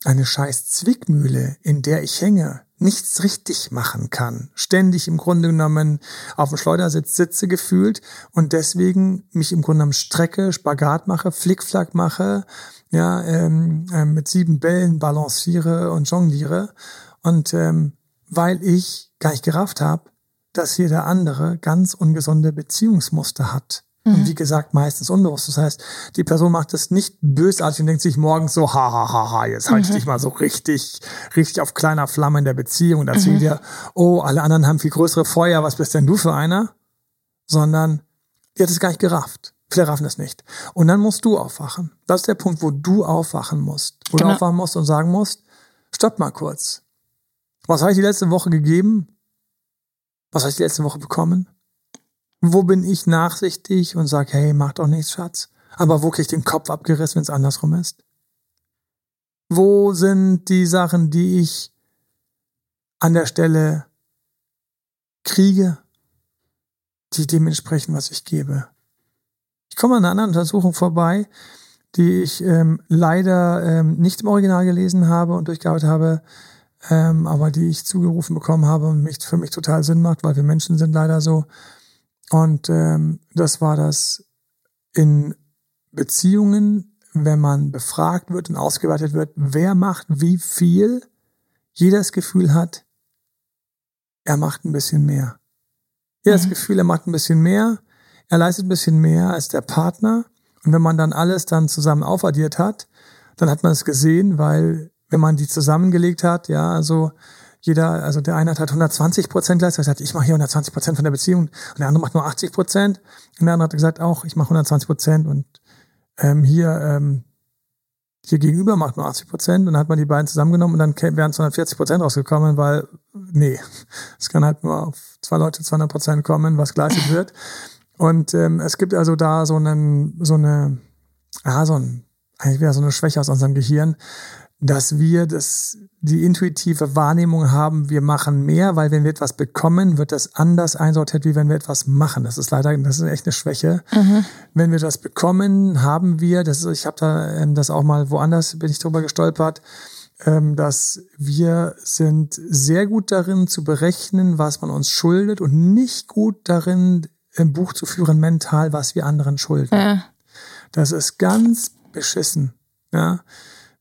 Speaker 1: eine scheiß Zwickmühle, in der ich hänge, nichts richtig machen kann, ständig im Grunde genommen auf dem Schleudersitz sitze gefühlt und deswegen mich im Grunde genommen strecke, Spagat mache, Flickflack mache, ja, ähm, äh, mit sieben Bällen balanciere und jongliere und ähm, weil ich gar nicht gerafft habe, dass hier der andere ganz ungesunde Beziehungsmuster hat. Mhm. Und wie gesagt, meistens unbewusst. Das heißt, die Person macht es nicht bösartig und denkt sich morgens so, ha, ha, ha, ha, jetzt halte ich mhm. dich mal so richtig, richtig auf kleiner Flamme in der Beziehung und erzähl mhm. dir, oh, alle anderen haben viel größere Feuer, was bist denn du für einer? Sondern, die hat es gar nicht gerafft. Viele raffen es nicht. Und dann musst du aufwachen. Das ist der Punkt, wo du aufwachen musst. Wo genau. du aufwachen musst und sagen musst, stopp mal kurz. Was habe ich die letzte Woche gegeben? Was habe ich die letzte Woche bekommen? Wo bin ich nachsichtig und sage, hey, mach doch nichts, Schatz? Aber wo krieg ich den Kopf abgerissen, wenn es andersrum ist? Wo sind die Sachen, die ich an der Stelle kriege, die dementsprechend, was ich gebe? Ich komme an einer anderen Untersuchung vorbei, die ich ähm, leider ähm, nicht im Original gelesen habe und durchgearbeitet habe ähm, aber die ich zugerufen bekommen habe und mich für mich total Sinn macht, weil wir Menschen sind leider so. Und ähm, das war das in Beziehungen, wenn man befragt wird und ausgewertet wird, wer macht wie viel, jeder das Gefühl hat, er macht ein bisschen mehr. Jeder mhm. das Gefühl, er macht ein bisschen mehr, er leistet ein bisschen mehr als der Partner. Und wenn man dann alles dann zusammen aufaddiert hat, dann hat man es gesehen, weil wenn man die zusammengelegt hat, ja, also jeder, also der eine hat halt 120 Prozent geleistet, sagt, ich mache hier 120 Prozent von der Beziehung und der andere macht nur 80 Prozent und der andere hat gesagt, auch ich mache 120 Prozent und ähm, hier ähm, hier gegenüber macht nur 80 Prozent und dann hat man die beiden zusammengenommen und dann wären 240 Prozent rausgekommen, weil nee, *laughs* es kann halt nur auf zwei Leute 200 Prozent kommen, was gleich wird. Und ähm, es gibt also da so einen, so eine, ah, so ein, eigentlich wäre so eine Schwäche aus unserem Gehirn, dass wir das, die intuitive Wahrnehmung haben, wir machen mehr, weil wenn wir etwas bekommen, wird das anders einsortiert, wie wenn wir etwas machen. Das ist leider, das ist echt eine Schwäche. Mhm. Wenn wir das bekommen, haben wir, das ist, ich habe da ähm, das auch mal woanders, bin ich drüber gestolpert, ähm, dass wir sind sehr gut darin zu berechnen, was man uns schuldet und nicht gut darin, im Buch zu führen, mental, was wir anderen schulden. Ja. Das ist ganz beschissen. Ja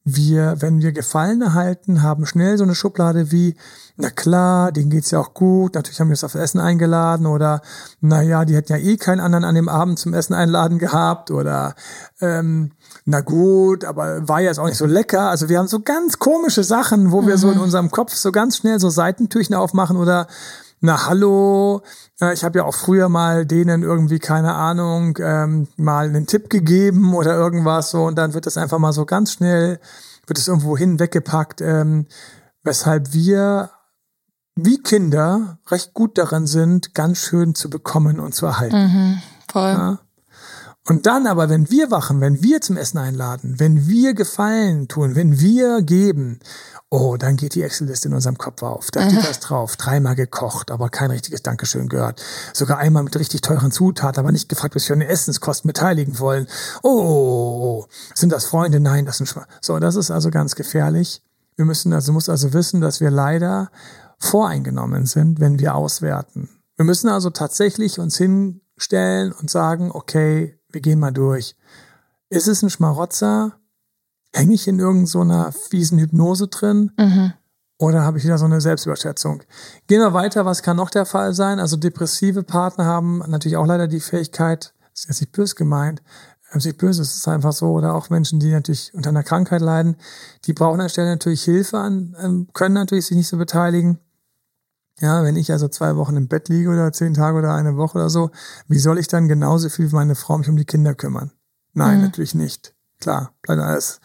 Speaker 1: wir, wenn wir Gefallen erhalten, haben schnell so eine Schublade wie, na klar, denen geht's ja auch gut, natürlich haben wir es auf Essen eingeladen oder, na ja, die hätten ja eh keinen anderen an dem Abend zum Essen einladen gehabt oder, ähm, na gut, aber war jetzt auch nicht so lecker. Also wir haben so ganz komische Sachen, wo wir so in mhm. unserem Kopf so ganz schnell so Seitentürchen aufmachen oder, na hallo, ich habe ja auch früher mal denen irgendwie, keine Ahnung, ähm, mal einen Tipp gegeben oder irgendwas so und dann wird das einfach mal so ganz schnell, wird es irgendwo hin weggepackt, ähm, weshalb wir wie Kinder recht gut daran sind, ganz schön zu bekommen und zu erhalten. Mhm, voll. Ja? Und dann aber, wenn wir wachen, wenn wir zum Essen einladen, wenn wir Gefallen tun, wenn wir geben, Oh, dann geht die Excel-Liste in unserem Kopf auf. Da steht das drauf. Dreimal gekocht, aber kein richtiges Dankeschön gehört. Sogar einmal mit richtig teuren Zutaten, aber nicht gefragt, bis wir an den Essenskosten beteiligen wollen. Oh, sind das Freunde? Nein, das sind Schwa So, das ist also ganz gefährlich. Wir müssen also, muss also wissen, dass wir leider voreingenommen sind, wenn wir auswerten. Wir müssen also tatsächlich uns hinstellen und sagen, okay, wir gehen mal durch. Ist es ein Schmarotzer? hänge ich in irgendeiner so fiesen Hypnose drin? Mhm. Oder habe ich wieder so eine Selbstüberschätzung? Gehen wir weiter, was kann noch der Fall sein? Also depressive Partner haben natürlich auch leider die Fähigkeit, das ist jetzt nicht böse gemeint, ist äh, nicht böse, es ist einfach so, oder auch Menschen, die natürlich unter einer Krankheit leiden, die brauchen an der Stelle natürlich Hilfe an, ähm, können natürlich sich nicht so beteiligen. Ja, wenn ich also zwei Wochen im Bett liege oder zehn Tage oder eine Woche oder so, wie soll ich dann genauso viel wie meine Frau mich um die Kinder kümmern? Nein, mhm. natürlich nicht. Klar, bleibt alles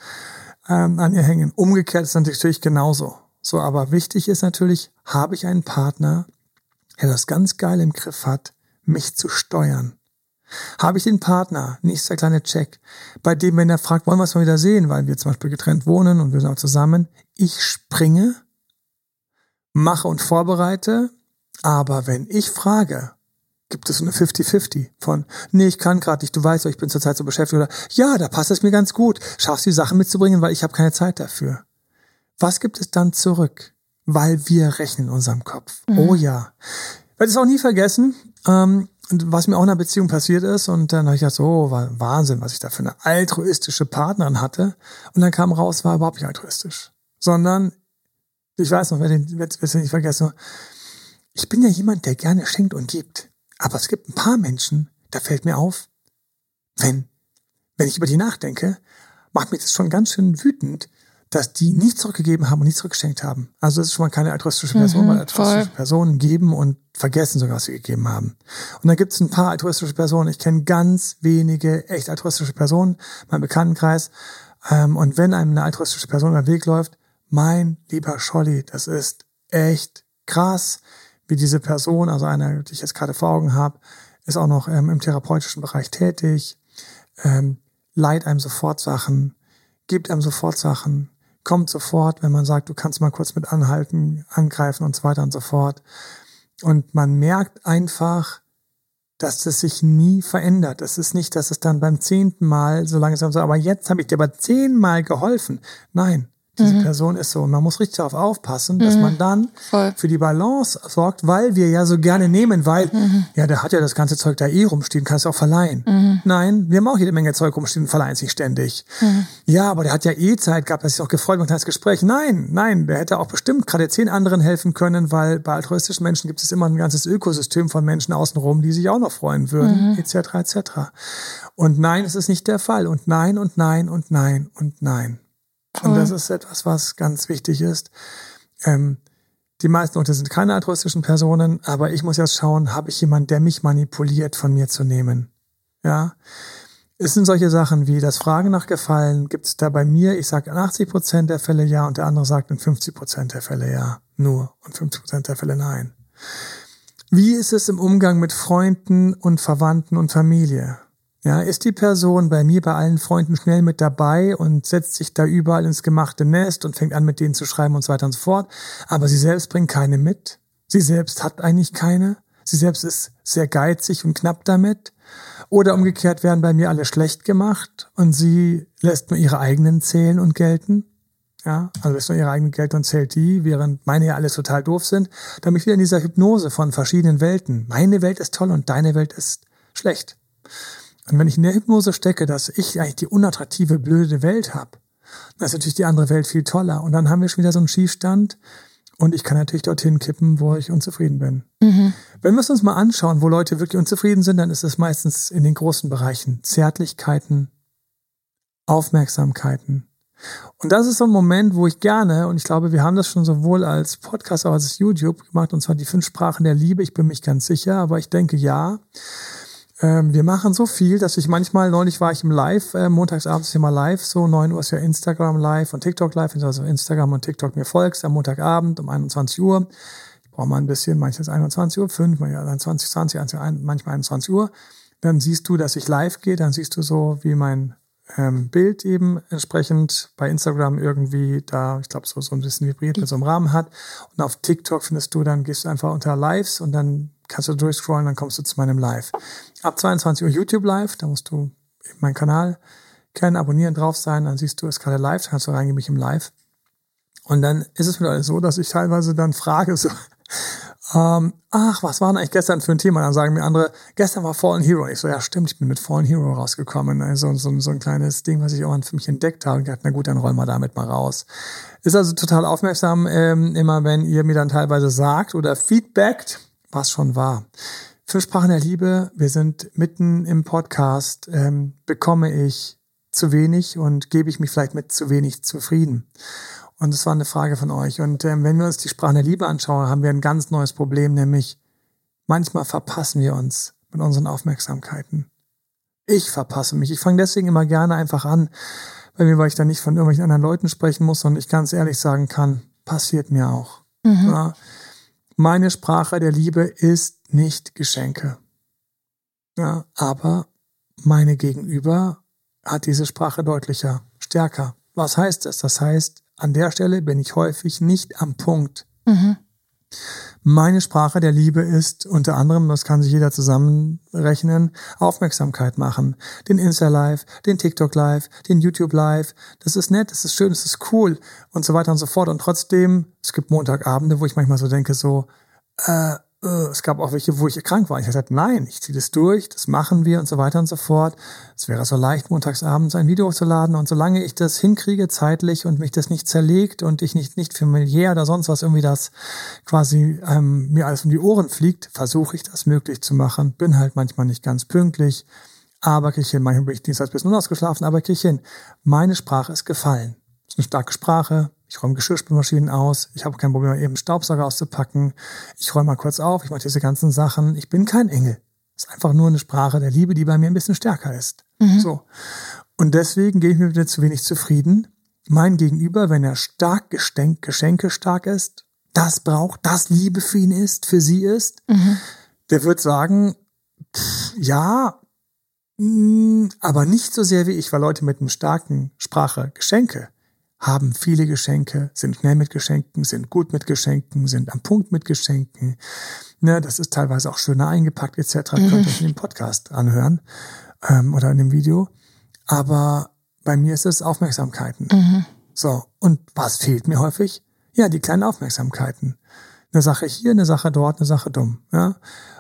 Speaker 1: ähm, an ihr hängen. Umgekehrt ist natürlich genauso. So, aber wichtig ist natürlich, habe ich einen Partner, der das ganz geil im Griff hat, mich zu steuern. Habe ich den Partner, nächster kleine Check, bei dem, wenn er fragt, wollen wir es mal wieder sehen, weil wir zum Beispiel getrennt wohnen und wir sind auch zusammen, ich springe, mache und vorbereite, aber wenn ich frage, gibt es so eine 50-50 von, nee, ich kann gerade nicht, du weißt, ich bin zurzeit so beschäftigt oder ja, da passt es mir ganz gut, schaffst du die Sachen mitzubringen, weil ich habe keine Zeit dafür. Was gibt es dann zurück? Weil wir rechnen in unserem Kopf. Mhm. Oh ja. Ich werde es auch nie vergessen, ähm, was mir auch in einer Beziehung passiert ist und dann habe ich gedacht, so, oh, war Wahnsinn, was ich da für eine altruistische Partnerin hatte und dann kam raus, war überhaupt nicht altruistisch, sondern ich weiß noch, wer den, wer den nicht vergessen, ich bin ja jemand, der gerne schenkt und gibt. Aber es gibt ein paar Menschen, da fällt mir auf, wenn, wenn ich über die nachdenke, macht mich das schon ganz schön wütend, dass die nicht zurückgegeben haben und nicht zurückgeschenkt haben. Also das ist schon mal keine altruistische Person, mhm, weil altruistische voll. Personen geben und vergessen sogar, was sie gegeben haben. Und dann gibt es ein paar altruistische Personen. Ich kenne ganz wenige echt altruistische Personen, mein Bekanntenkreis. Ähm, und wenn einem eine altruistische Person über den Weg läuft, mein lieber Scholli, das ist echt krass wie diese Person, also eine, die ich jetzt gerade vor Augen habe, ist auch noch ähm, im therapeutischen Bereich tätig, ähm, leiht einem sofort Sachen, gibt einem sofort Sachen, kommt sofort, wenn man sagt, du kannst mal kurz mit anhalten, angreifen und so weiter und so fort. Und man merkt einfach, dass das sich nie verändert. Es ist nicht, dass es dann beim zehnten Mal so langsam so, aber jetzt habe ich dir aber zehnmal geholfen. Nein, Diese mhm. Person ist so. Und man muss richtig darauf aufpassen, dass mhm. man dann Voll. für die Balance sorgt, weil wir ja so gerne nehmen, weil, mhm. ja, der hat ja das ganze Zeug da eh rumstehen, kann es auch verleihen. Mhm. Nein, wir haben auch jede Menge Zeug rumstehen und verleihen sich ständig. Mhm. Ja, aber der hat ja eh Zeit gehabt, dass sich auch gefreut mit das Gespräch. Nein, nein, der hätte auch bestimmt gerade zehn anderen helfen können, weil bei altruistischen Menschen gibt es immer ein ganzes Ökosystem von Menschen außenrum, die sich auch noch freuen würden, etc., mhm. etc. Und nein, es ist nicht der Fall. Und nein, und nein, und nein, und nein. Und das ist etwas, was ganz wichtig ist. Ähm, die meisten Leute sind keine altruistischen Personen, aber ich muss jetzt schauen, habe ich jemanden, der mich manipuliert, von mir zu nehmen? Ja. Es sind solche Sachen wie das Fragen nach Gefallen. Gibt es da bei mir, ich sage in 80 Prozent der Fälle ja und der andere sagt in 50 Prozent der Fälle ja. Nur und 50 Prozent der Fälle nein. Wie ist es im Umgang mit Freunden und Verwandten und Familie? Ja, ist die Person bei mir, bei allen Freunden schnell mit dabei und setzt sich da überall ins gemachte Nest und fängt an, mit denen zu schreiben und so weiter und so fort. Aber sie selbst bringt keine mit. Sie selbst hat eigentlich keine. Sie selbst ist sehr geizig und knapp damit. Oder umgekehrt werden bei mir alle schlecht gemacht und sie lässt nur ihre eigenen zählen und gelten. Ja, also lässt nur ihre eigenen gelten und zählt die, während meine ja alles total doof sind. Da bin ich wieder in dieser Hypnose von verschiedenen Welten. Meine Welt ist toll und deine Welt ist schlecht. Und wenn ich in der Hypnose stecke, dass ich eigentlich die unattraktive, blöde Welt habe, dann ist natürlich die andere Welt viel toller. Und dann haben wir schon wieder so einen Schiefstand. Und ich kann natürlich dorthin kippen, wo ich unzufrieden bin. Mhm. Wenn wir es uns mal anschauen, wo Leute wirklich unzufrieden sind, dann ist es meistens in den großen Bereichen Zärtlichkeiten, Aufmerksamkeiten. Und das ist so ein Moment, wo ich gerne, und ich glaube, wir haben das schon sowohl als Podcast als auch als YouTube gemacht, und zwar die fünf Sprachen der Liebe, ich bin mich ganz sicher, aber ich denke ja, ähm, wir machen so viel, dass ich manchmal, neulich war ich im Live, äh, montagsabends immer live, so 9 Uhr ist ja Instagram live und TikTok live, wenn du also Instagram und TikTok mir folgst, am Montagabend um 21 Uhr. Ich brauche mal ein bisschen, manchmal 21 Uhr, 5, manchmal 21, 20, manchmal 21 Uhr. Dann siehst du, dass ich live gehe, dann siehst du so, wie mein ähm, Bild eben entsprechend bei Instagram irgendwie da, ich glaube, so, so ein bisschen vibriert mit so einem Rahmen hat. Und auf TikTok findest du, dann gehst du einfach unter Lives und dann kannst du durchscrollen, dann kommst du zu meinem Live. Ab 22 Uhr YouTube Live, da musst du meinen Kanal kennen, abonnieren, drauf sein, dann siehst du es gerade live, dann kannst du reingehen mich im Live. Und dann ist es mir so, dass ich teilweise dann frage, so, *laughs* ähm, ach, was war denn eigentlich gestern für ein Thema? Dann sagen mir andere, gestern war Fallen Hero. Und ich so, ja stimmt, ich bin mit Fallen Hero rausgekommen. Also so, so ein kleines Ding, was ich irgendwann für mich entdeckt habe. Und gedacht, na gut, dann rollen wir damit mal raus. Ist also total aufmerksam, ähm, immer wenn ihr mir dann teilweise sagt oder feedbackt, was schon war. Für Sprachen der Liebe, wir sind mitten im Podcast, ähm, bekomme ich zu wenig und gebe ich mich vielleicht mit zu wenig zufrieden. Und es war eine Frage von euch. Und ähm, wenn wir uns die Sprachen der Liebe anschauen, haben wir ein ganz neues Problem, nämlich manchmal verpassen wir uns mit unseren Aufmerksamkeiten. Ich verpasse mich. Ich fange deswegen immer gerne einfach an, bei mir, weil ich da nicht von irgendwelchen anderen Leuten sprechen muss, sondern ich ganz ehrlich sagen kann, passiert mir auch. Mhm. Ja? Meine Sprache der Liebe ist nicht Geschenke. Ja, aber meine Gegenüber hat diese Sprache deutlicher, stärker. Was heißt das? Das heißt, an der Stelle bin ich häufig nicht am Punkt. Mhm. Meine Sprache der Liebe ist unter anderem, das kann sich jeder zusammenrechnen, Aufmerksamkeit machen. Den Insta-Live, den TikTok-Live, den YouTube-Live. Das ist nett, das ist schön, das ist cool und so weiter und so fort. Und trotzdem, es gibt Montagabende, wo ich manchmal so denke, so, äh, es gab auch welche, wo ich krank war. Ich habe gesagt, nein, ich ziehe das durch, das machen wir und so weiter und so fort. Es wäre so leicht, montagsabends ein Video hochzuladen und solange ich das hinkriege zeitlich und mich das nicht zerlegt und ich nicht, nicht familiär oder sonst was irgendwie das quasi ähm, mir alles um die Ohren fliegt, versuche ich das möglich zu machen. Bin halt manchmal nicht ganz pünktlich, aber kriege ich hin. Manchmal bin ich Dienstag bis nun ausgeschlafen, aber kriege ich hin. Meine Sprache ist gefallen. Ist eine starke Sprache, ich räume Geschirrspülmaschinen aus. Ich habe kein Problem, eben Staubsauger auszupacken. Ich räume mal kurz auf. Ich mache diese ganzen Sachen. Ich bin kein Engel. Es ist einfach nur eine Sprache der Liebe, die bei mir ein bisschen stärker ist. Mhm. So. Und deswegen gehe ich mir wieder zu wenig zufrieden. Mein Gegenüber, wenn er stark Geschenk, Geschenke stark ist, das braucht, das Liebe für ihn ist, für sie ist, mhm. der wird sagen, pff, ja, mh, mm, aber nicht so sehr wie ich, weil Leute mit einem starken Sprache Geschenke haben viele Geschenke, sind schnell mit Geschenken, sind gut mit Geschenken, sind am Punkt mit Geschenken. Ne, das ist teilweise auch schöner eingepackt etc. Mhm. Könnt ihr euch in dem Podcast anhören ähm, oder in dem Video. Aber bei mir ist es Aufmerksamkeiten. Mhm. So, und was fehlt mir häufig? Ja, die kleinen Aufmerksamkeiten. Eine Sache hier, eine Sache dort, eine Sache dumm. Ja?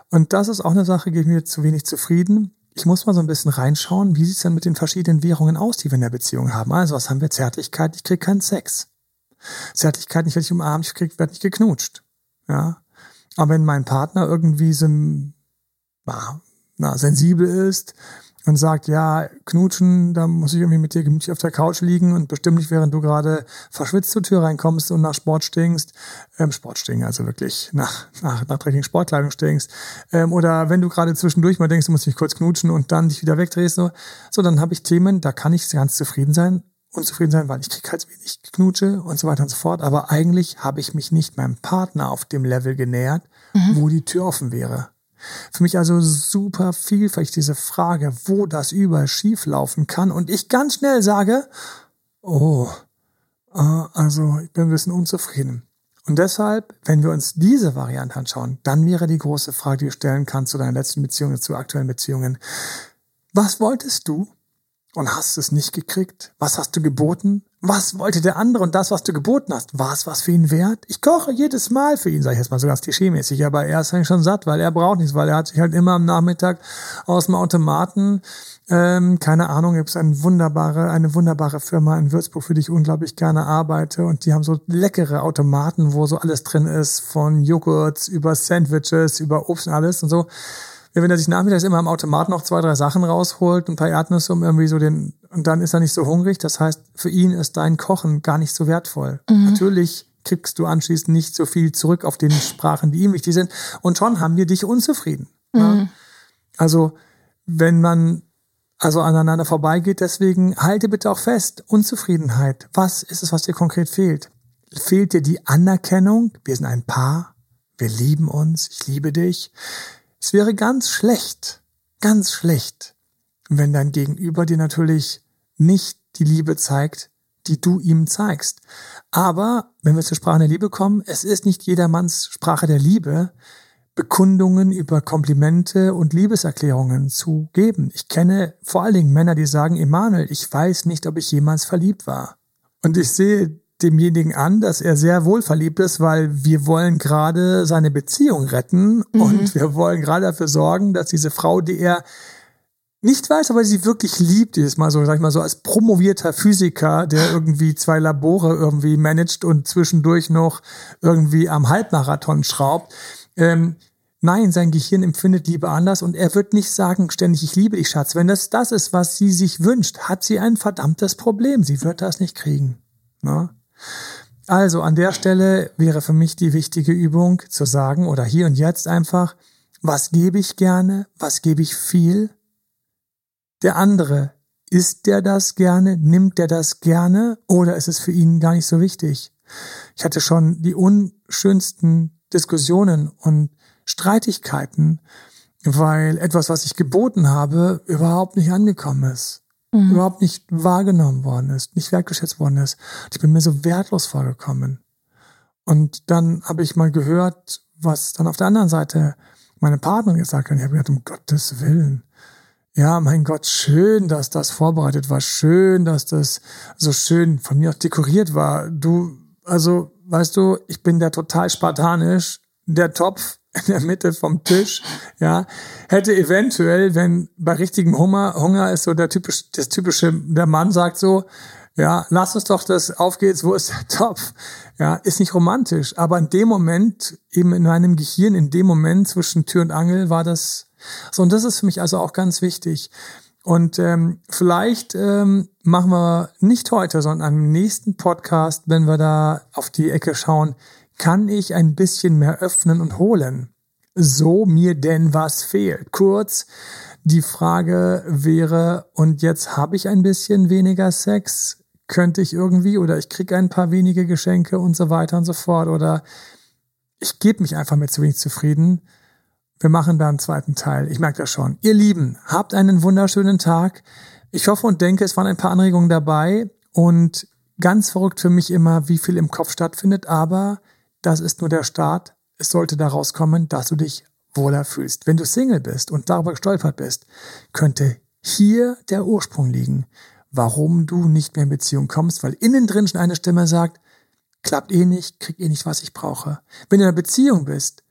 Speaker 1: Und das ist auch eine Sache, geht mir zu wenig zufrieden. Ich muss mal so ein bisschen reinschauen, wie sieht's denn mit den verschiedenen Währungen aus, die wir in der Beziehung haben. Also was haben wir? Zärtlichkeit, ich krieg keinen Sex. Zärtlichkeit, ich werde nicht umarmt, ich krieg, werde nicht geknutscht. Ja. Aber wenn mein Partner irgendwie so, na, na, sensibel ist, und sagt, ja, knutschen, da muss ich irgendwie mit dir gemütlich auf der Couch liegen und bestimmt nicht, während du gerade verschwitzt zur Tür reinkommst und nach Sport stinkst, ähm, Sport stinken, also wirklich nach, nach, nach dreckigen Sportkleidung stinkst, ähm, oder wenn du gerade zwischendurch mal denkst, du musst dich kurz knutschen und dann dich wieder wegdrehst, so, so dann habe ich Themen, da kann ich ganz zufrieden sein, unzufrieden sein, weil ich krieg halt wenig Knutsche und so weiter und so fort, aber eigentlich habe ich mich nicht meinem Partner auf dem Level genähert, mhm. wo die Tür offen wäre. Für mich also super vielfältig diese Frage, wo das überall schief laufen kann und ich ganz schnell sage, oh, äh, also ich bin ein bisschen unzufrieden. Und deshalb, wenn wir uns diese Variante anschauen, dann wäre die große Frage, die du stellen kannst zu deinen letzten Beziehungen, zu aktuellen Beziehungen. Was wolltest du und hast es nicht gekriegt? Was hast du geboten? Was wollte der andere und das, was du geboten hast, war es was für ihn wert? Ich koche jedes Mal für ihn, sage ich jetzt mal so ganz klischeemäßig, aber er ist eigentlich schon satt, weil er braucht nichts, weil er hat sich halt immer am Nachmittag aus dem Automaten, ähm, keine Ahnung, gibt es eine wunderbare, eine wunderbare Firma in Würzburg, für die ich unglaublich gerne arbeite und die haben so leckere Automaten, wo so alles drin ist, von Joghurts über Sandwiches, über Obst und alles und so wenn er sich nachmittags immer am Automat noch zwei, drei Sachen rausholt, ein paar Erdnüsse, um irgendwie so den, und dann ist er nicht so hungrig. Das heißt, für ihn ist dein Kochen gar nicht so wertvoll. Mhm. Natürlich kriegst du anschließend nicht so viel zurück auf den Sprachen, die ihm wichtig sind. Und schon haben wir dich unzufrieden. Mhm. Ja? Also, wenn man also aneinander vorbeigeht, deswegen halte bitte auch fest, Unzufriedenheit. Was ist es, was dir konkret fehlt? Fehlt dir die Anerkennung? Wir sind ein Paar. Wir lieben uns. Ich liebe dich. Es wäre ganz schlecht, ganz schlecht, wenn dein Gegenüber dir natürlich nicht die Liebe zeigt, die du ihm zeigst. Aber wenn wir zur Sprache der Liebe kommen, es ist nicht jedermanns Sprache der Liebe, Bekundungen über Komplimente und Liebeserklärungen zu geben. Ich kenne vor allen Dingen Männer, die sagen, Emanuel, ich weiß nicht, ob ich jemals verliebt war. Und ich sehe demjenigen an, dass er sehr wohl verliebt ist, weil wir wollen gerade seine Beziehung retten mhm. und wir wollen gerade dafür sorgen, dass diese Frau, die er nicht weiß, aber sie wirklich liebt, ist mal so, sag ich mal so, als promovierter Physiker, der irgendwie zwei Labore irgendwie managt und zwischendurch noch irgendwie am Halbmarathon schraubt. Ähm, nein, sein Gehirn empfindet Liebe anders und er wird nicht sagen ständig, ich liebe dich, Schatz. Wenn das das ist, was sie sich wünscht, hat sie ein verdammtes Problem. Sie wird das nicht kriegen. Ne? Also an der Stelle wäre für mich die wichtige Übung zu sagen oder hier und jetzt einfach, was gebe ich gerne, was gebe ich viel? Der andere, isst der das gerne, nimmt der das gerne oder ist es für ihn gar nicht so wichtig? Ich hatte schon die unschönsten Diskussionen und Streitigkeiten, weil etwas, was ich geboten habe, überhaupt nicht angekommen ist mhm. überhaupt nicht wahrgenommen worden ist, nicht wertgeschätzt worden ist. Ich bin mir so wertlos vorgekommen. Und dann habe ich mal gehört, was dann auf der anderen Seite meine Partnerin gesagt hat. Ich habe gedacht, um Gottes Willen. Ja, mein Gott, schön, dass das vorbereitet war. Schön, dass das so schön von mir auch dekoriert war. Du, also, weißt du, ich bin der total spartanisch. Der Topf in der Mitte vom Tisch, ja, hätte eventuell, wenn bei richtigem Hunger, Hunger ist so der typisch, das typische, der Mann sagt so, ja, lass uns doch das aufgeht's, wo ist der Topf? Ja, ist nicht romantisch, aber in dem Moment, eben in meinem Gehirn, in dem Moment zwischen Tür und Angel war das so, und das ist für mich also auch ganz wichtig. Und ähm, vielleicht ähm, machen wir nicht heute, sondern am nächsten Podcast, wenn wir da auf die Ecke schauen, kann ich ein bisschen mehr öffnen und holen, so mir denn was fehlt. Kurz, die Frage wäre, und jetzt habe ich ein bisschen weniger Sex, könnte ich irgendwie, oder ich kriege ein paar wenige Geschenke und so weiter und so fort, oder ich gebe mich einfach mit zu wenig zufrieden. Wir machen da einen zweiten Teil. Ich merke das schon. Ihr Lieben, habt einen wunderschönen Tag. Ich hoffe und denke, es waren ein paar Anregungen dabei und ganz verrückt für mich immer, wie viel im Kopf stattfindet, aber das ist nur der Start. Es sollte daraus kommen, dass du dich wohler fühlst. Wenn du Single bist und darüber gestolpert bist, könnte hier der Ursprung liegen, warum du nicht mehr in Beziehung kommst, weil innen drin schon eine Stimme sagt, klappt eh nicht, krieg eh nicht, was ich brauche. Wenn du in einer Beziehung bist,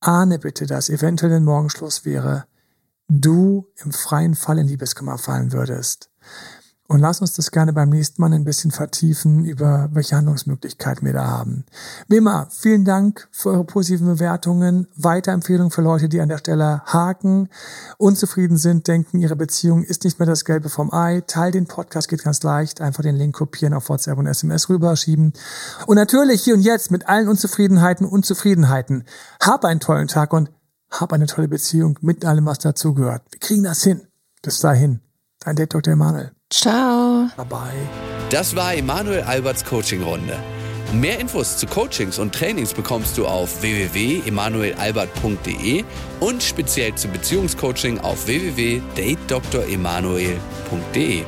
Speaker 1: ahne bitte, dass eventuell ein Morgenschluss wäre, du im freien Fall in Liebeskummer fallen würdest. Und lass uns das gerne beim nächsten Mal ein bisschen vertiefen, über welche Handlungsmöglichkeiten wir da haben. Wie immer, vielen Dank für eure positiven Bewertungen, Weiterempfehlungen für Leute, die an der Stelle haken, unzufrieden sind, denken, ihre Beziehung ist nicht mehr das Gelbe vom Ei. Teil den Podcast, geht ganz leicht. Einfach den Link kopieren, auf WhatsApp und SMS rüberschieben. Und natürlich hier und jetzt mit allen Unzufriedenheiten, Unzufriedenheiten. Hab einen tollen Tag und hab eine tolle Beziehung mit allem, was dazugehört. Wir kriegen das hin. Bis dahin. Dein Date Dr. Emanuel.
Speaker 3: Ciao.
Speaker 1: Bye bye.
Speaker 2: Das war Emanuel Alberts Coaching-Runde. Mehr Infos zu Coachings und Trainings bekommst du auf www.emanuelalbert.de und speziell zum Beziehungscoaching auf www.datedremanuel.de.